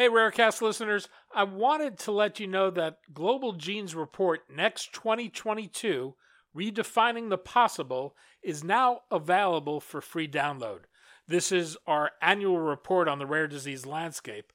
Hey, Rarecast listeners, I wanted to let you know that Global Genes Report Next 2022 Redefining the Possible is now available for free download. This is our annual report on the rare disease landscape.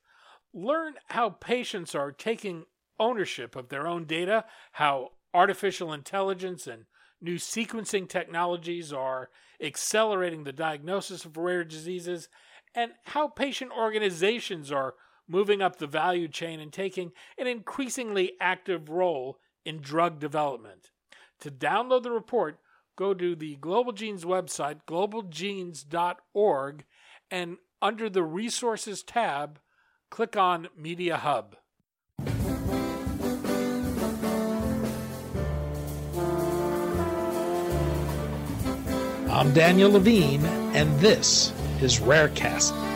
Learn how patients are taking ownership of their own data, how artificial intelligence and new sequencing technologies are accelerating the diagnosis of rare diseases, and how patient organizations are moving up the value chain and taking an increasingly active role in drug development. To download the report, go to the Global Genes website, globalgenes.org, and under the Resources tab, click on Media Hub. I'm Daniel Levine, and this is Rarecast.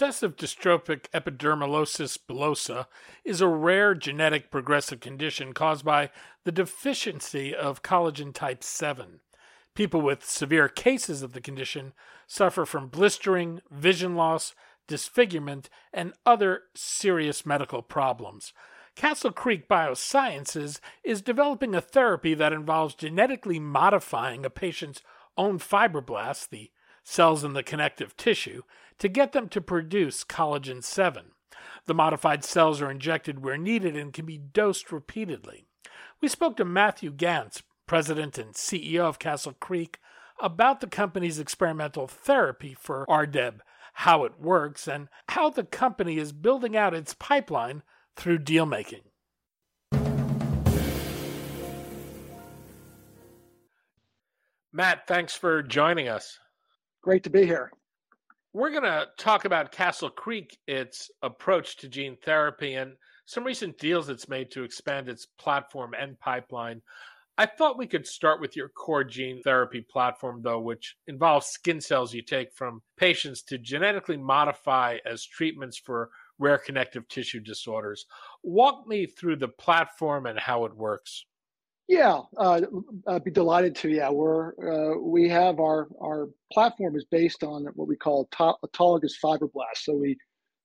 Recessive dystrophic epidermolysis bullosa is a rare genetic progressive condition caused by the deficiency of collagen type 7. People with severe cases of the condition suffer from blistering, vision loss, disfigurement, and other serious medical problems. Castle Creek Biosciences is developing a therapy that involves genetically modifying a patient's own fibroblasts, the cells in the connective tissue, to get them to produce collagen 7. The modified cells are injected where needed and can be dosed repeatedly. We spoke to Matthew Gantz, president and CEO of Castle Creek, about the company's experimental therapy for RDEB, how it works, and how the company is building out its pipeline through deal making. Matt, thanks for joining us. Great to be here. We're going to talk about Castle Creek, its approach to gene therapy, and some recent deals it's made to expand its platform and pipeline. I thought we could start with your core gene therapy platform, though, which involves skin cells you take from patients to genetically modify as treatments for rare connective tissue disorders. Walk me through the platform and how it works. Yeah, uh, I'd be delighted to. Yeah, we're uh, we have our our platform is based on what we call autologous fibroblasts. So we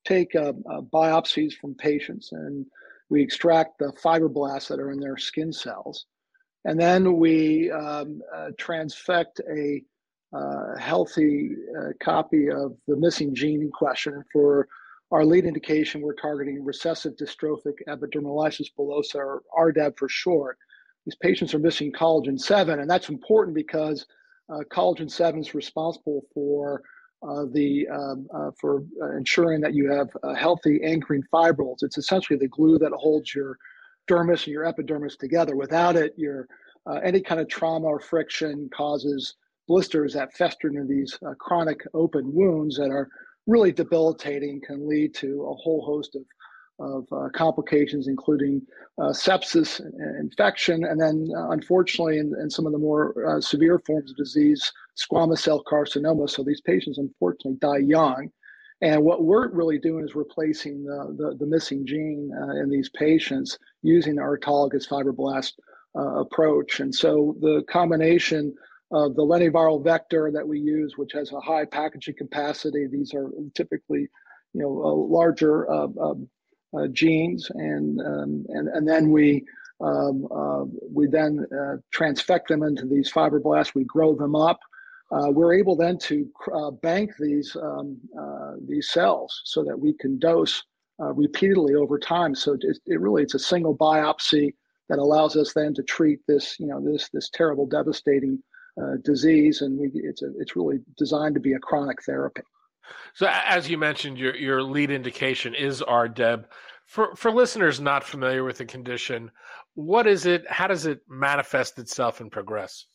take uh, uh, biopsies from patients and we extract the fibroblasts that are in their skin cells, and then we um, uh, transfect a uh, healthy copy of the missing gene in question. For our lead indication, we're targeting recessive dystrophic epidermolysis bullosa, or RDEB for short these patients are missing collagen 7, and that's important because uh, collagen 7 is responsible for uh, the um, uh, for uh, ensuring that you have healthy anchoring fibrils. It's essentially the glue that holds your dermis and your epidermis together. Without it, your uh, any kind of trauma or friction causes blisters that fester into these uh, chronic open wounds that are really debilitating, can lead to a whole host of of uh, complications, including uh, sepsis, infection, and then uh, unfortunately, in, in, some of the more uh, severe forms of disease, squamous cell carcinoma. So these patients unfortunately die young. And what we're really doing is replacing the, the, the missing gene uh, in these patients using our autologous fibroblast uh, approach. And so the combination of the lentiviral vector that we use, which has a high packaging capacity, these are typically you know, larger uh, um, uh, genes, and um, and and then we um, uh, we then uh, transfect them into these fibroblasts. We grow them up. Uh, we're able then to uh, bank these um, uh, these cells so that we can dose repeatedly over time. So it, it really it's a single biopsy that allows us then to treat this you know this this terrible devastating disease, and we, it's a, it's really designed to be a chronic therapy. So, as you mentioned, your your lead indication is RDEB. For for listeners not familiar with the condition, what is it? How does it manifest itself and progress?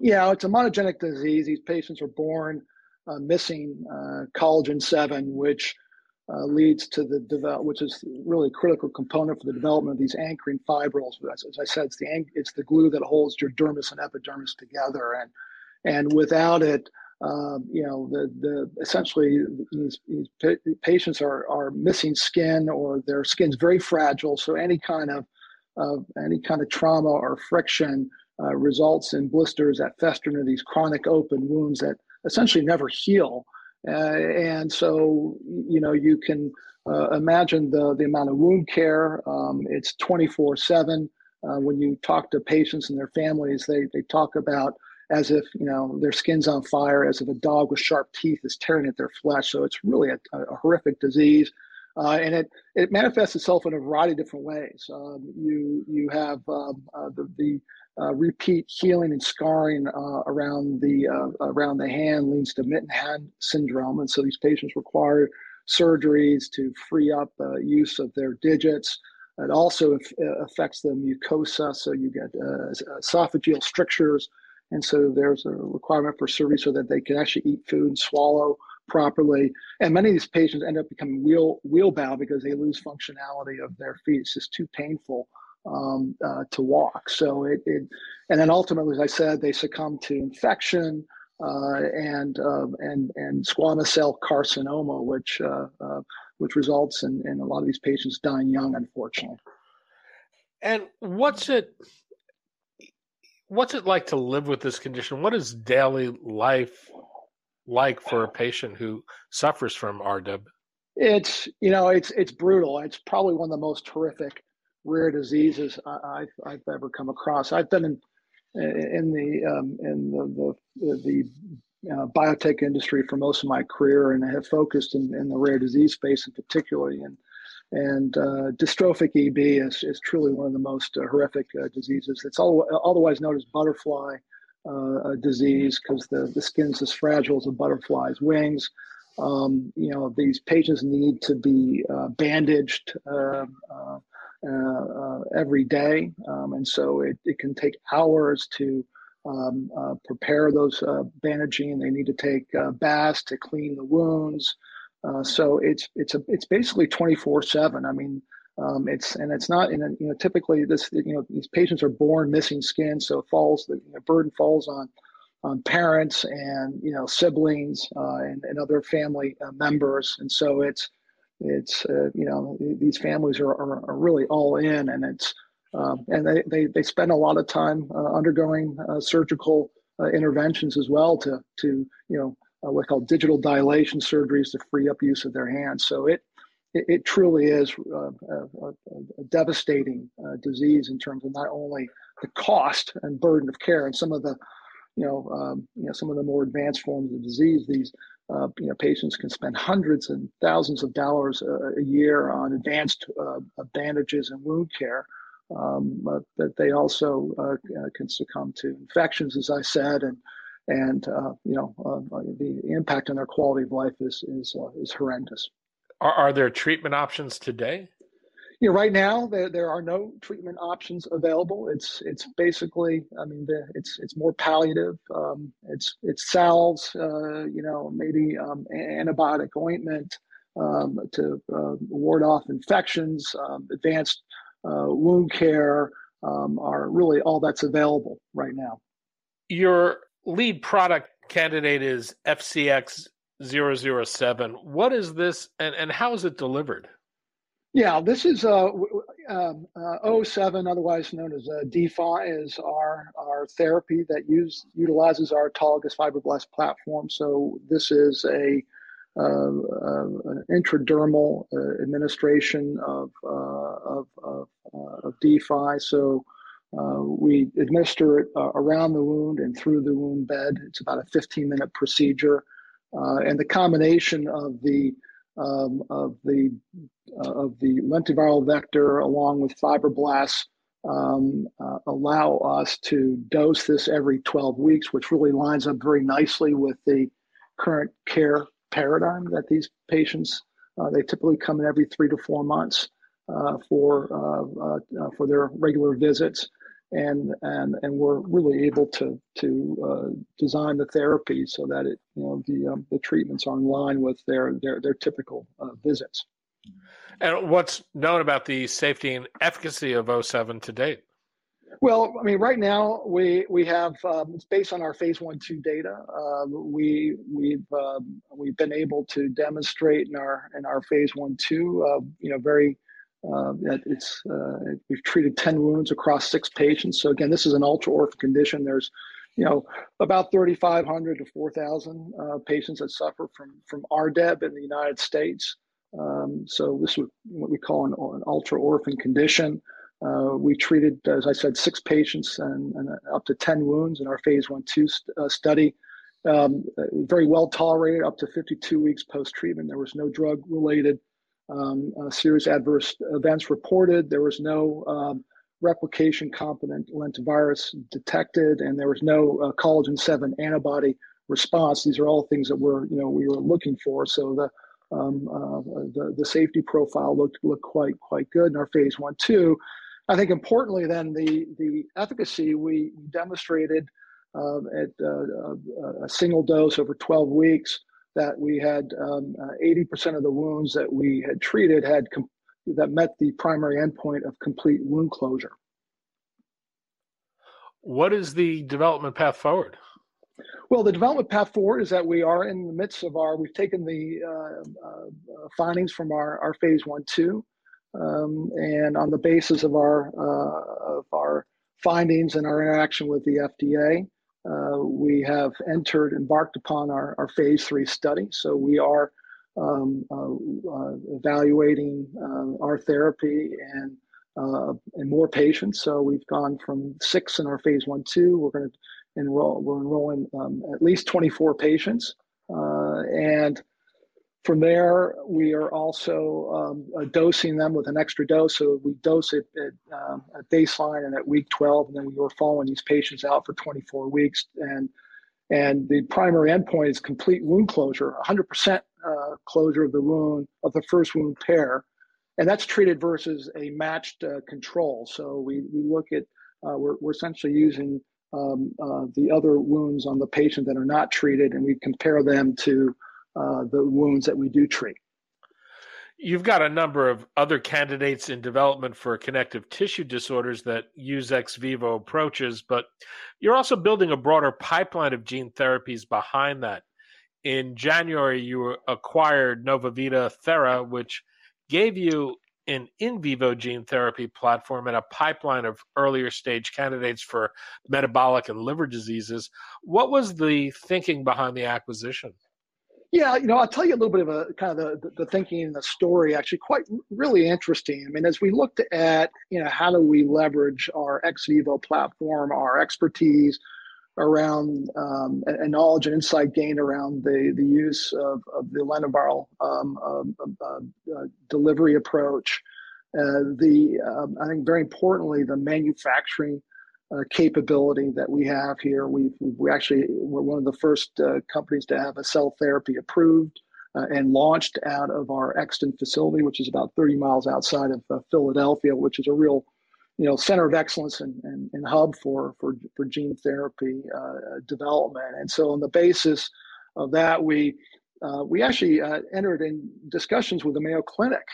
Yeah, it's a monogenic disease. These patients are born uh, missing uh, collagen seven, which uh, leads to the develop, which is really a critical component for the development of these anchoring fibrils. As, as I said, it's the it's the glue that holds your dermis and epidermis together, and and without it, um, you know, the the essentially these, these patients are are missing skin or their skin's very fragile. So any kind of uh, any kind of trauma or friction uh, results in blisters that fester into these chronic open wounds that essentially never heal. Uh, and so, you know, you can uh, imagine the the amount of wound care. Um, it's 24 seven. Uh, when you talk to patients and their families, they they talk about as if you know their skin's on fire, as if a dog with sharp teeth is tearing at their flesh. So it's really a, a horrific disease, uh, and it it manifests itself in a variety of different ways. Um, you you have um, uh, the, the uh, repeat healing and scarring uh, around the uh, around the hand leads to mitten hand syndrome, and so these patients require surgeries to free up uh, use of their digits. It also affects the mucosa, so you get esophageal strictures and so there's a requirement for surgery so that they can actually eat food and swallow properly. And many of these patients end up becoming wheel wheel bound because they lose functionality of their feet. It's just too painful um, uh, to walk. So it, it, and then ultimately, as I said, they succumb to infection uh, and um, and and squamous cell carcinoma, which uh, uh, which results in, in a lot of these patients dying young, unfortunately. And what's it? What's it like to live with this condition? What is daily life like for a patient who suffers from RDEB? It's you know it's it's brutal. It's probably one of the most horrific rare diseases I, have I've ever come across. I've been in in the um, in the the, the uh, biotech industry for most of my career, and have focused in, in the rare disease space, in particularly. And and uh, dystrophic EB is, is truly one of the most uh, horrific uh, diseases. It's all, otherwise known as butterfly uh, disease because the, the skin's as fragile as a butterfly's wings. Um, you know, these patients need to be uh, bandaged um, uh, every day. Um, and so it, it can take hours to um, prepare those bandaging. They need to take baths to clean the wounds. Uh, so it's it's a it's basically 24 seven. I mean, um, it's and it's not in a, you know typically this you know these patients are born missing skin, so it falls the you know, burden falls on on parents and you know siblings uh, and, and other family uh, members, and so it's it's uh, you know these families are, are, are, really all in, and it's um, and they, they they spend a lot of time uh, undergoing surgical interventions as well to to you know uh, what called digital dilation surgeries to free up use of their hands. So it it, it truly is uh, a, a, devastating uh, disease in terms of not only the cost and burden of care and some of the you know um, you know some of the more advanced forms of disease these uh, you know patients can spend hundreds and thousands of dollars a, a year on advanced uh, bandages and wound care um, but that they also uh, can succumb to infections as I said and and uh, you know uh, the impact on their quality of life is is uh, is horrendous. Are, are there treatment options today? You know, right now there, there are no treatment options available. It's it's basically, I mean, the, it's it's more palliative. Um, it's it's salves, uh, you know, maybe um, antibiotic ointment um, to uh, ward off infections, um, advanced uh, wound care um, are really all that's available right now. Your lead product candidate is FCX 007. What is this and, and how is it delivered? Yeah, this is uh, um, uh, 07, otherwise known as uh, D-Fi, is our, our therapy that use, utilizes our autologous fibroblast platform. So this is a uh, uh, an intradermal uh, administration of, uh, of, of, of D-Fi. So uh, we administer it uh, around the wound and through the wound bed. It's about a 15 minute procedure. Uh, and the combination of the um, of the uh, of the lentiviral vector along with fibroblasts um, uh, allow us to dose this every 12 weeks, which really lines up very nicely with the current care paradigm that these patients uh, they typically come in every three to four months for for their regular visits and and and we're really able to to uh, design the therapy so that it you know the um, the treatments are in line with their their their typical uh, visits. And what's known about the safety and efficacy of 07 to date? Well, I mean, right now we we have um, it's based on our phase one two data. Uh, we we've um, we've been able to demonstrate in our in our phase one two, uh, you know, very uh, it's uh, we've treated ten wounds across six patients. So again, this is an ultra orphan condition. There's you know about 3,500 to 4,000 uh, patients that suffer from from RDEB in the United States. Um, so this is what we call an, an ultra orphan condition. Uh, we treated, as I said, six patients and, and up to 10 wounds in our phase one two st- uh, study. Um, very well tolerated up to 52 weeks post treatment. There was no drug related um, uh, serious adverse events reported. There was no um, replication competent lentivirus detected, and there was no uh, collagen 7 antibody response. These are all things that we're, you know, we were looking for. So the um, uh, the, the safety profile looked looked quite quite good in our phase one two. I think importantly, then the the efficacy we demonstrated uh, at uh, a single dose over 12 weeks that we had um, 80% of the wounds that we had treated had com- that met the primary endpoint of complete wound closure. What is the development path forward? Well, the development path forward is that we are in the midst of our, we've taken the uh, uh, findings from our, our phase one, two, um, and on the basis of our uh, of our findings and our interaction with the FDA, uh, we have entered embarked upon our, our phase three study. So we are um, uh, uh evaluating uh, our therapy and uh, and more patients. So we've gone from six in our phase one two. We're going to enroll. We're enrolling um, at least 24 patients, and from there, we are also um, uh, dosing them with an extra dose. So we dose it at, um, at, baseline and at week 12, and then we were following these patients out for 24 weeks. And and the primary endpoint is complete wound closure, 100% uh, closure of the wound of the first wound pair, and that's treated versus a matched uh, control. So we we look at uh, we're we're essentially using um, uh, the other wounds on the patient that are not treated, and we compare them to uh, the wounds that we do treat. You've got a number of other candidates in development for connective tissue disorders that use ex vivo approaches, but you're also building a broader pipeline of gene therapies behind that. In January, you acquired NovaVita Thera, which gave you an in vivo gene therapy platform and a pipeline of earlier stage candidates for metabolic and liver diseases. What was the thinking behind the acquisition? Yeah, you know, I'll tell you a little bit of a kind of the, the thinking and the story. Actually, quite really interesting. I mean, as we looked at, you know, how do we leverage our ex vivo platform, our expertise around um, and knowledge and insight gained around the the use of, of the lentiviral um, uh, uh, delivery approach. Uh, the um, I think very importantly, the manufacturing uh, capability that we have here. We've, we actually we're one of the first uh, companies to have a cell therapy approved uh, and launched out of our Exton facility, which is about 30 miles outside of uh, Philadelphia, which is a real you know center of excellence and, and, and hub for for, for gene therapy uh, development. And so on the basis of that, we uh, we actually entered in discussions with the Mayo Clinic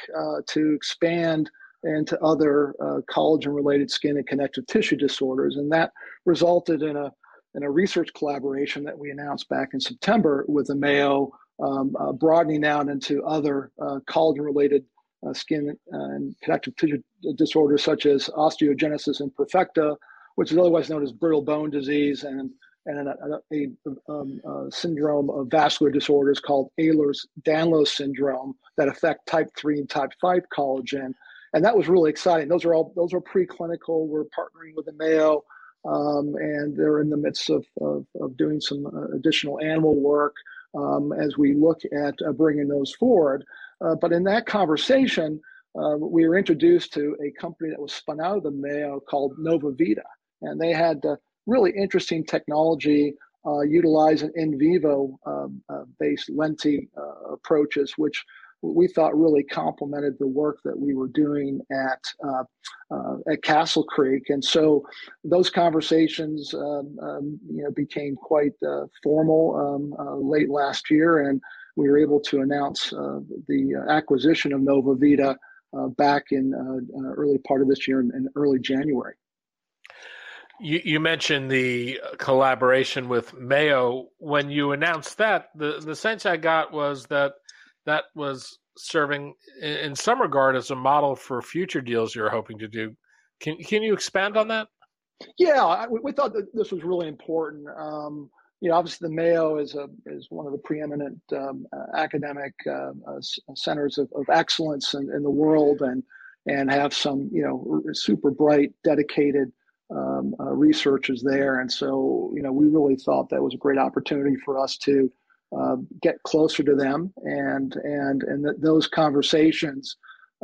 to expand and to other uh, collagen related skin and connective tissue disorders. And that resulted in a, in a research collaboration that we announced back in September with the Mayo, um, uh, broadening out into other uh, collagen related uh, skin and connective tissue disorders such as osteogenesis imperfecta, which is otherwise known as brittle bone disease, and and a, a, um, a, syndrome of vascular disorders called Ehlers-Danlos syndrome that affect type 3 and type 5 collagen and that was really exciting. Those are all those are preclinical. We're partnering with the Mayo, um, and they're in the midst of of, of doing some uh, additional animal work um, as we look at uh, bringing those forward. Uh, but in that conversation, uh, we were introduced to a company that was spun out of the Mayo called Nova NovaVita, and they had really interesting technology uh, utilizing in vivo um, uh, based lenti uh, approaches, which we thought really complemented the work that we were doing at uh, uh, at Castle Creek, and so those conversations, um, um, you know, became quite uh, formal um, uh, late last year, and we were able to announce uh, the acquisition of NovaVita uh, back in early part of this year in, in early January. You, you mentioned the collaboration with Mayo. When you announced that, the, the sense I got was that that was serving in some regard as a model for future deals you're hoping to do. Can can you expand on that? Yeah, we, we thought that this was really important. Um, you know, obviously the Mayo is a is one of the preeminent um, uh, academic uh, uh, centers of, of excellence in, in, the world, and and have some you know super bright, dedicated um, uh, researchers there. And so you know, we really thought that was a great opportunity for us to uh, get closer to them, and and and th- those conversations.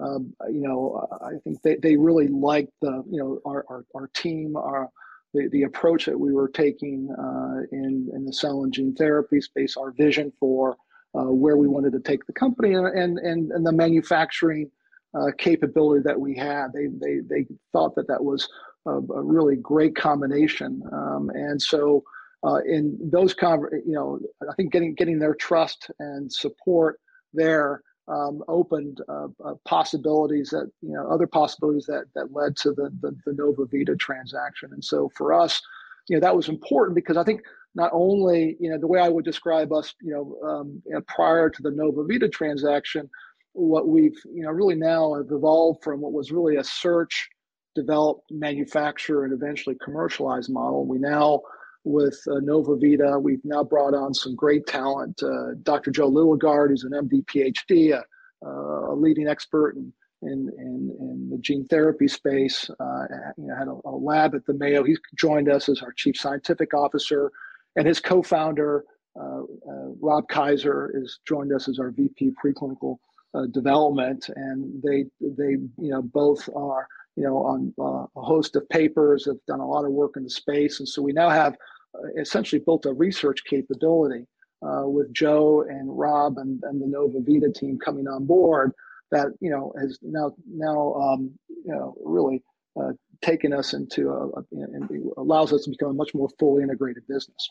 Um, you know, I think they, they really liked the you know our, our, our team, our the, the approach that we were taking uh, in, in the cell and gene therapy space, our vision for uh, where we wanted to take the company and, and, and the manufacturing uh, capability that we had. They, they, they thought that that was a, a really great combination. Um, and so uh, in those, con- you know, I think getting, getting their trust and support there um, opened uh, uh, possibilities that you know other possibilities that that led to the, the, the Nova Vita transaction. And so for us, you know, that was important because I think not only you know the way I would describe us, you know, um, you know prior to the Nova Vita transaction, what we've you know really now have evolved from what was really a search, develop, manufacture, and eventually commercialize model. We now with uh, Nova Vita. We've now brought on some great talent. Uh, Dr. Joe Lillegard, who's an MD PhD, a, a leading expert in, in, in, in, the gene therapy space. Uh, you know, had a, a, lab at the Mayo. He's joined us as our chief scientific officer, and his co-founder uh, uh, Rob Kaiser has joined us as our VP preclinical uh, development. And they they you know both are you know, on uh, a host of papers, have done a lot of work in the space. And so we now have uh, essentially built a research capability uh, with Joe and Rob and, and the Nova Vita team coming on board that, you know, has now, now um, you know, really uh, taken us into a, a, and allows us to become a much more fully integrated business.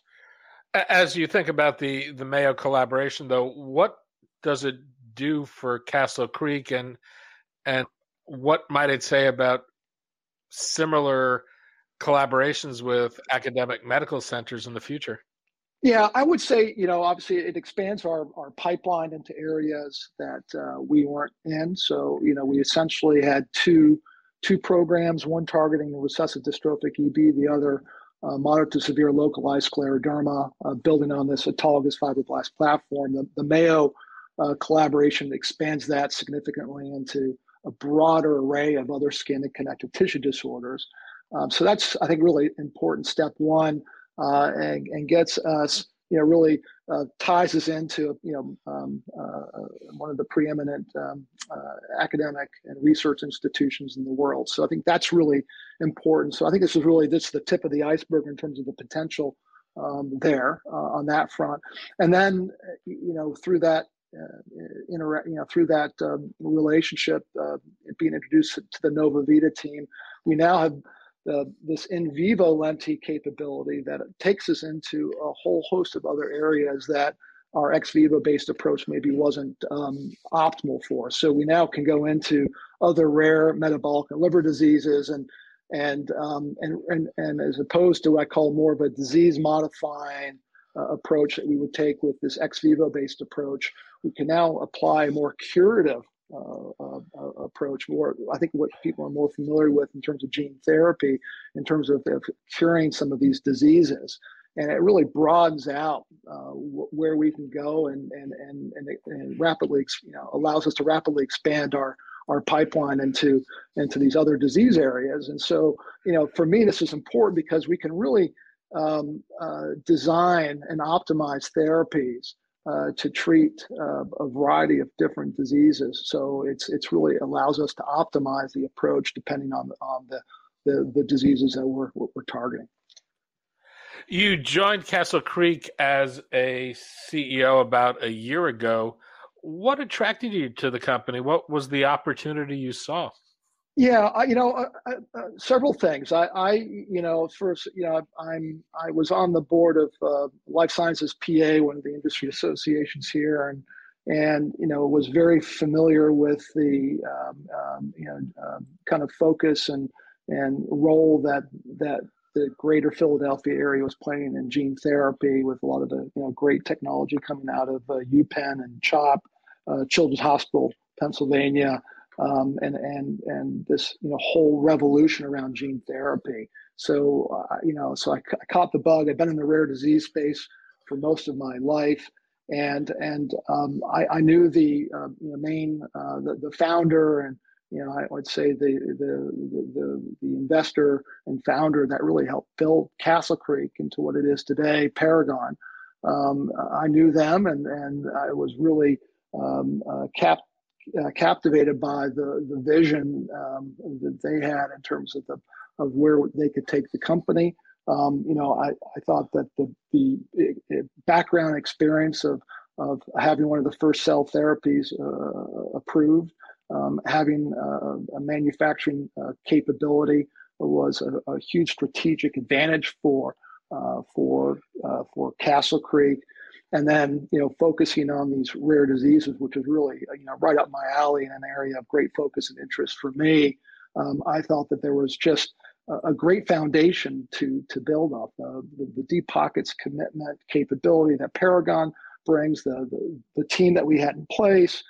As you think about the, the Mayo collaboration, though, what does it do for Castle Creek and and what might it say about similar collaborations with academic medical centers in the future? Yeah, I would say, you know, obviously it expands our, our pipeline into areas that uh, we weren't in. So, you know, we essentially had two two programs, one targeting recessive dystrophic EB, the other uh, moderate to severe localized scleroderma, uh, building on this autologous fibroblast platform. The, the Mayo uh, collaboration expands that significantly into a broader array of other skin and connective tissue disorders. Um, so that's, I think, really important step one, uh, and, and gets us, you know, really uh, ties us into, you know, um, uh, one of the preeminent um, uh, academic and research institutions in the world. So I think that's really important. So I think this is really this is the tip of the iceberg in terms of the potential um, there uh, on that front. And then, you know, through that interact, you know, through that um, relationship, uh, being introduced to the Nova Vita team, we now have uh, this in vivo lenti capability that takes us into a whole host of other areas that our ex vivo based approach maybe wasn't um, optimal for. So we now can go into other rare metabolic and liver diseases and and um, and, and and as opposed to what I call more of a disease modifying uh, approach that we would take with this ex vivo based approach, we can now apply a more curative uh, uh, uh, approach. More, I think, what people are more familiar with in terms of gene therapy, in terms of, of curing some of these diseases, and it really broadens out uh, where we can go and and and and, and rapidly, you know, allows us to rapidly expand our our pipeline into into these other disease areas. And so, you know, for me, this is important because we can really um, uh, design and optimize therapies uh, to treat uh, a variety of different diseases. So it's it's really allows us to optimize the approach depending on the, on the, the, the diseases that we're we're targeting. You joined Castle Creek as a CEO about a year ago. What attracted you to the company? What was the opportunity you saw? Yeah, I, you know, uh, uh, uh, several things. I, I, you know, first, you know, I'm I was on the board of uh, Life Sciences PA, one of the industry associations here, and and you know was very familiar with the um, um, you know um, kind of focus and and role that that the greater Philadelphia area was playing in gene therapy with a lot of the you know great technology coming out of uh, UPenn and CHOP, uh, Children's Hospital, Pennsylvania, um, and and and this you know whole revolution around gene therapy. So uh, you know, so I, I caught the bug. I've been in the rare disease space for most of my life and and um, I, I, knew the uh, you know, main uh, the, the founder and you know I would say the, the the the investor and founder that really helped build Castle Creek into what it is today, Paragon. Um, I knew them and and I was really um, uh, uh, captivated by the the vision um, that they had in terms of the of where they could take the company. Um, you know, I, I thought that the, the background experience of, of having one of the first cell therapies uh, approved, um, having uh, a manufacturing uh, capability was a, a, huge strategic advantage for uh, for uh, for Castle Creek, and then you know focusing on these rare diseases, which is really you know right up my alley in an area of great focus and interest for me. Um, I thought that there was just a great foundation to to build off the, the, the, deep pockets commitment capability that Paragon brings the, the, the team that we had in place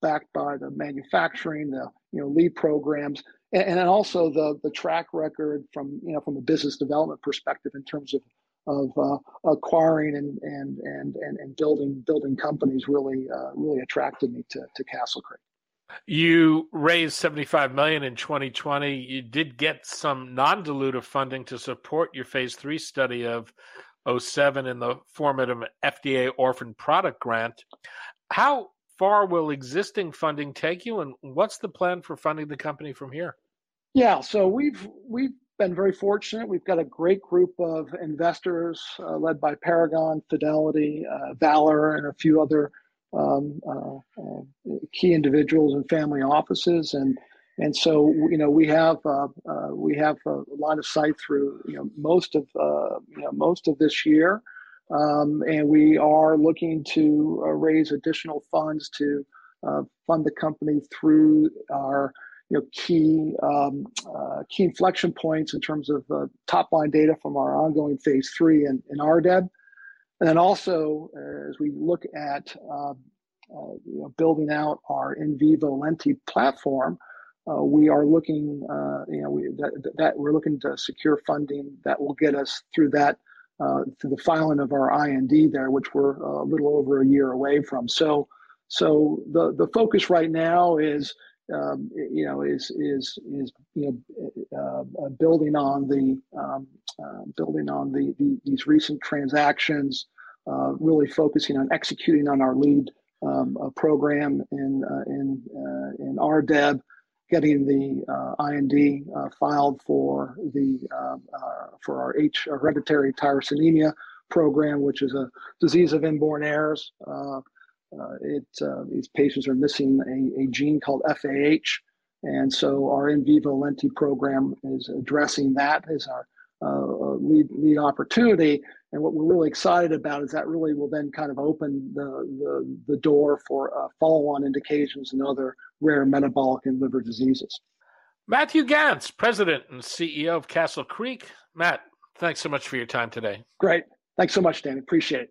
backed by the manufacturing the you know lead programs and, and also the the track record from you know from a business development perspective in terms of of uh, acquiring and, and and and and building building companies really uh, really attracted me to to Castle Creek. You raised 75 million in 2020. You did get some non-dilutive funding to support your phase 3 study of 07 in the form of an FDA orphan product grant. How far will existing funding take you and what's the plan for funding the company from here? Yeah, so we've we've been very fortunate. We've got a great group of investors uh, led by Paragon, Fidelity, uh, Valor, and a few other um, uh, uh, key individuals and family offices, and and so you know we have uh, uh we have a line of sight through you know most of you know most of this year, um, and we are looking to raise additional funds to fund the company through our you know key um, key inflection points in terms of top line data from our ongoing phase three and in, in RDEB. And then also, uh, as we look at uh, uh, you know, building out our in vivo lenti platform, uh, we are looking, uh, you know, we, that, that, we're looking to secure funding that will get us through that, uh, through the filing of our IND there, which we're a little over a year away from. So, so the the focus right now is, um, you know, is is is you know, building on the um, uh, building on the, the, these recent transactions, uh, really focusing on executing on our lead um, program in uh, in in RDEB, getting the IND filed for the for our H hereditary tyrosinemia program, which is a disease of inborn errors. Uh, it, uh, these patients are missing a, a, gene called FAH. And so our in vivo lenti program is addressing that as our uh, lead lead opportunity. And what we're really excited about is that really will then kind of open the the, the door for uh, follow-on indications and other rare metabolic and liver diseases. Matthew Gantz, President and CEO of Castle Creek. Matt, thanks so much for your time today. Great. Thanks so much, Dan. Appreciate it.